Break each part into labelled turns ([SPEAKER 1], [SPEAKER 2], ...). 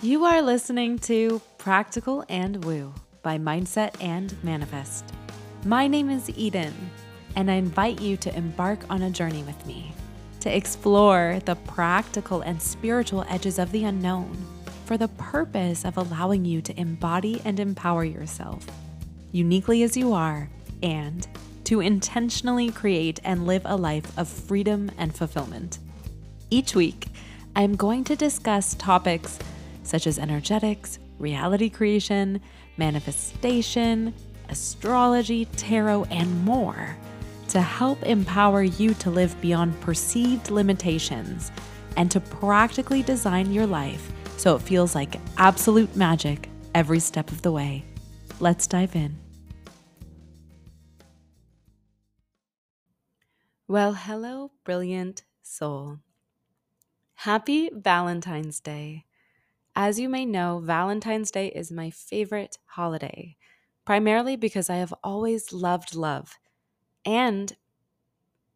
[SPEAKER 1] You are listening to Practical and Woo by Mindset and Manifest. My name is Eden, and I invite you to embark on a journey with me to explore the practical and spiritual edges of the unknown for the purpose of allowing you to embody and empower yourself uniquely as you are and to intentionally create and live a life of freedom and fulfillment. Each week, I am going to discuss topics such as energetics, reality creation, manifestation, astrology, tarot, and more to help empower you to live beyond perceived limitations and to practically design your life so it feels like absolute magic every step of the way. Let's dive in. Well, hello, brilliant soul. Happy Valentine's Day. As you may know, Valentine's Day is my favorite holiday, primarily because I have always loved love and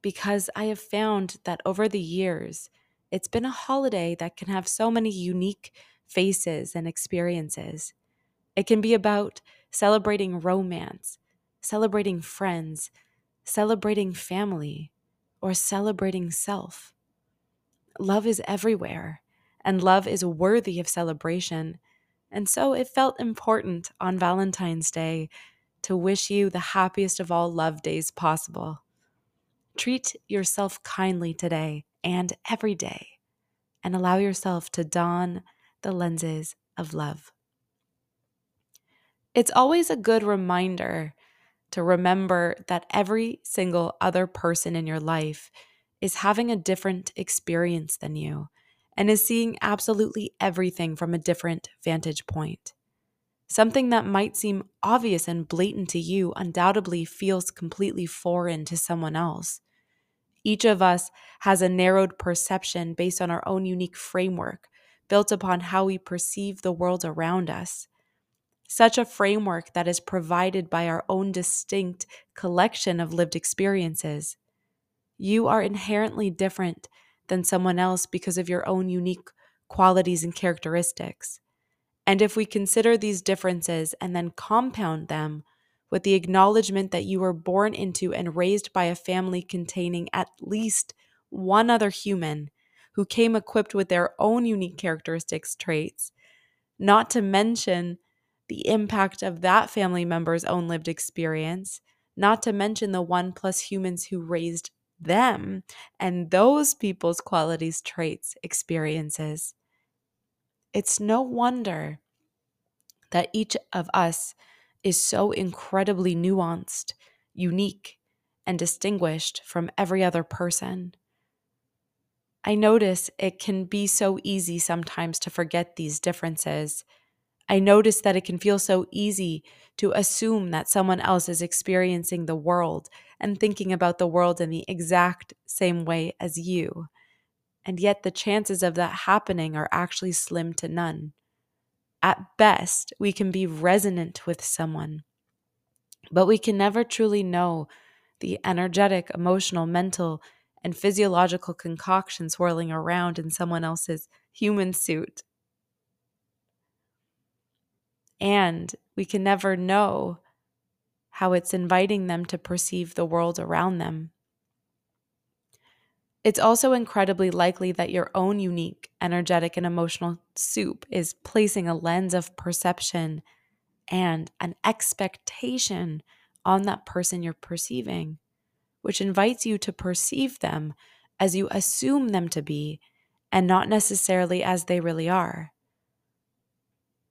[SPEAKER 1] because I have found that over the years, it's been a holiday that can have so many unique faces and experiences. It can be about celebrating romance, celebrating friends, celebrating family, or celebrating self. Love is everywhere, and love is worthy of celebration. And so it felt important on Valentine's Day to wish you the happiest of all love days possible. Treat yourself kindly today and every day, and allow yourself to don the lenses of love. It's always a good reminder to remember that every single other person in your life is having a different experience than you and is seeing absolutely everything from a different vantage point. Something that might seem obvious and blatant to you undoubtedly feels completely foreign to someone else. Each of us has a narrowed perception based on our own unique framework, built upon how we perceive the world around us such a framework that is provided by our own distinct collection of lived experiences. You are inherently different than someone else because of your own unique qualities and characteristics. And if we consider these differences and then compound them with the acknowledgement that you were born into and raised by a family containing at least one other human who came equipped with their own unique characteristics traits, not to mention the impact of that family member's own lived experience, not to mention the one plus humans who raised them and those people's qualities, traits, experiences. It's no wonder that each of us is so incredibly nuanced, unique, and distinguished from every other person. I notice it can be so easy sometimes to forget these differences I notice that it can feel so easy to assume that someone else is experiencing the world and thinking about the world in the exact same way as you. And yet, the chances of that happening are actually slim to none. At best, we can be resonant with someone, but we can never truly know the energetic, emotional, mental, and physiological concoction swirling around in someone else's human suit and we can never know how it's inviting them to perceive the world around them. It's also incredibly likely that your own unique, energetic, and emotional soup is placing a lens of perception and an expectation on that person you're perceiving, which invites you to perceive them as you assume them to be and not necessarily as they really are.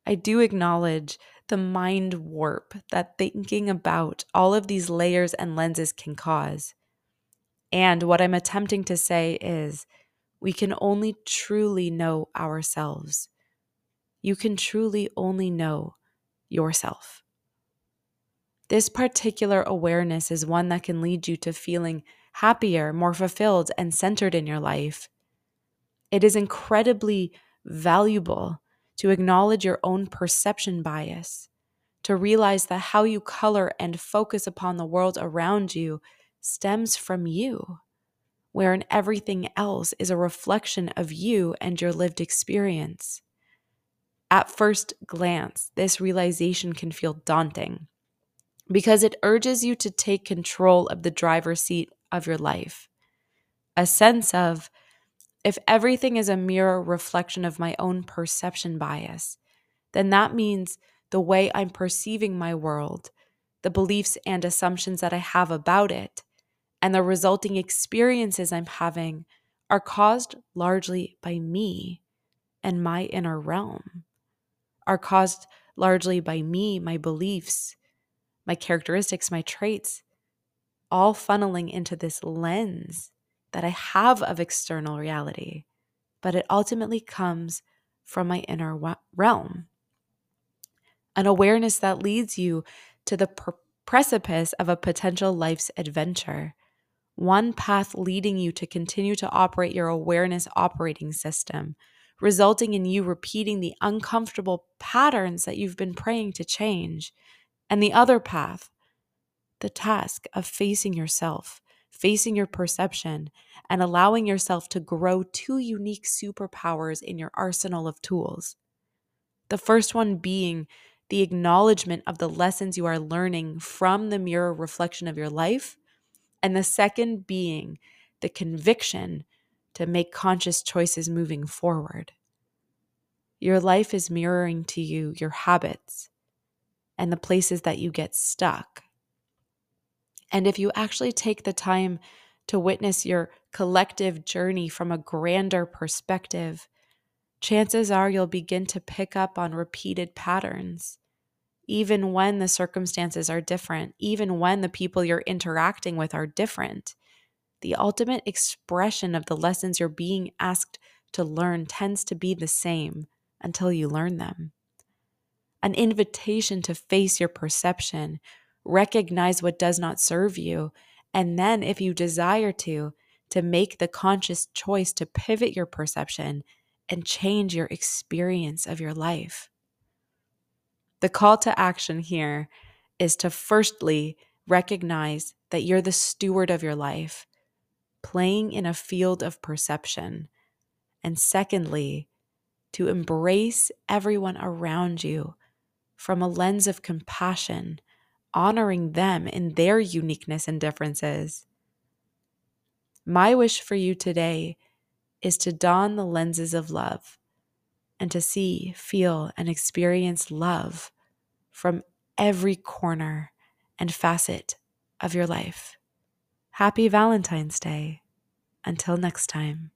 [SPEAKER 1] I do acknowledge the mind warp that thinking about all of these layers and lenses can cause. And what I'm attempting to say is we can only truly know ourselves. You can truly only know yourself. This particular awareness is one that can lead you to feeling happier, more fulfilled, and centered in your life. It is incredibly valuable to acknowledge your own perception bias, to realize that how you color and focus upon the world around you stems from you, wherein everything else is a reflection of you and your lived experience. At first glance, this realization can feel daunting because it urges you to take control of the driver's seat of your life. A sense of, if everything is a mirror reflection of my own perception bias, then that means the way I'm perceiving my world, the beliefs and assumptions that I have about it, and the resulting experiences I'm having are caused largely by me and my inner realm, are caused largely by me, my beliefs, my characteristics, my traits, all funneling into this lens that I have of external reality, but it ultimately comes from my inner realm. An awareness that leads you to the per- precipice of a potential life's adventure. One path leading you to continue to operate your awareness operating system, resulting in you repeating the uncomfortable patterns that you've been praying to change. And the other path, the task of facing yourself, facing your perception, and allowing yourself to grow two unique superpowers in your arsenal of tools. The first one being the acknowledgement of the lessons you are learning from the mirror reflection of your life. And the second being the conviction to make conscious choices moving forward. Your life is mirroring to you your habits and the places that you get stuck. And if you actually take the time to witness your collective journey from a grander perspective, chances are you'll begin to pick up on repeated patterns even when the circumstances are different, even when the people you're interacting with are different. The ultimate expression of the lessons you're being asked to learn tends to be the same until you learn them. An invitation to face your perception, recognize what does not serve you, and then, if you desire to, to make the conscious choice to pivot your perception and change your experience of your life. The call to action here is to firstly recognize that you're the steward of your life, playing in a field of perception. And secondly, to embrace everyone around you from a lens of compassion, honoring them in their uniqueness and differences. My wish for you today is to don the lenses of love and to see, feel, and experience love from every corner and facet of your life. Happy Valentine's Day. Until next time.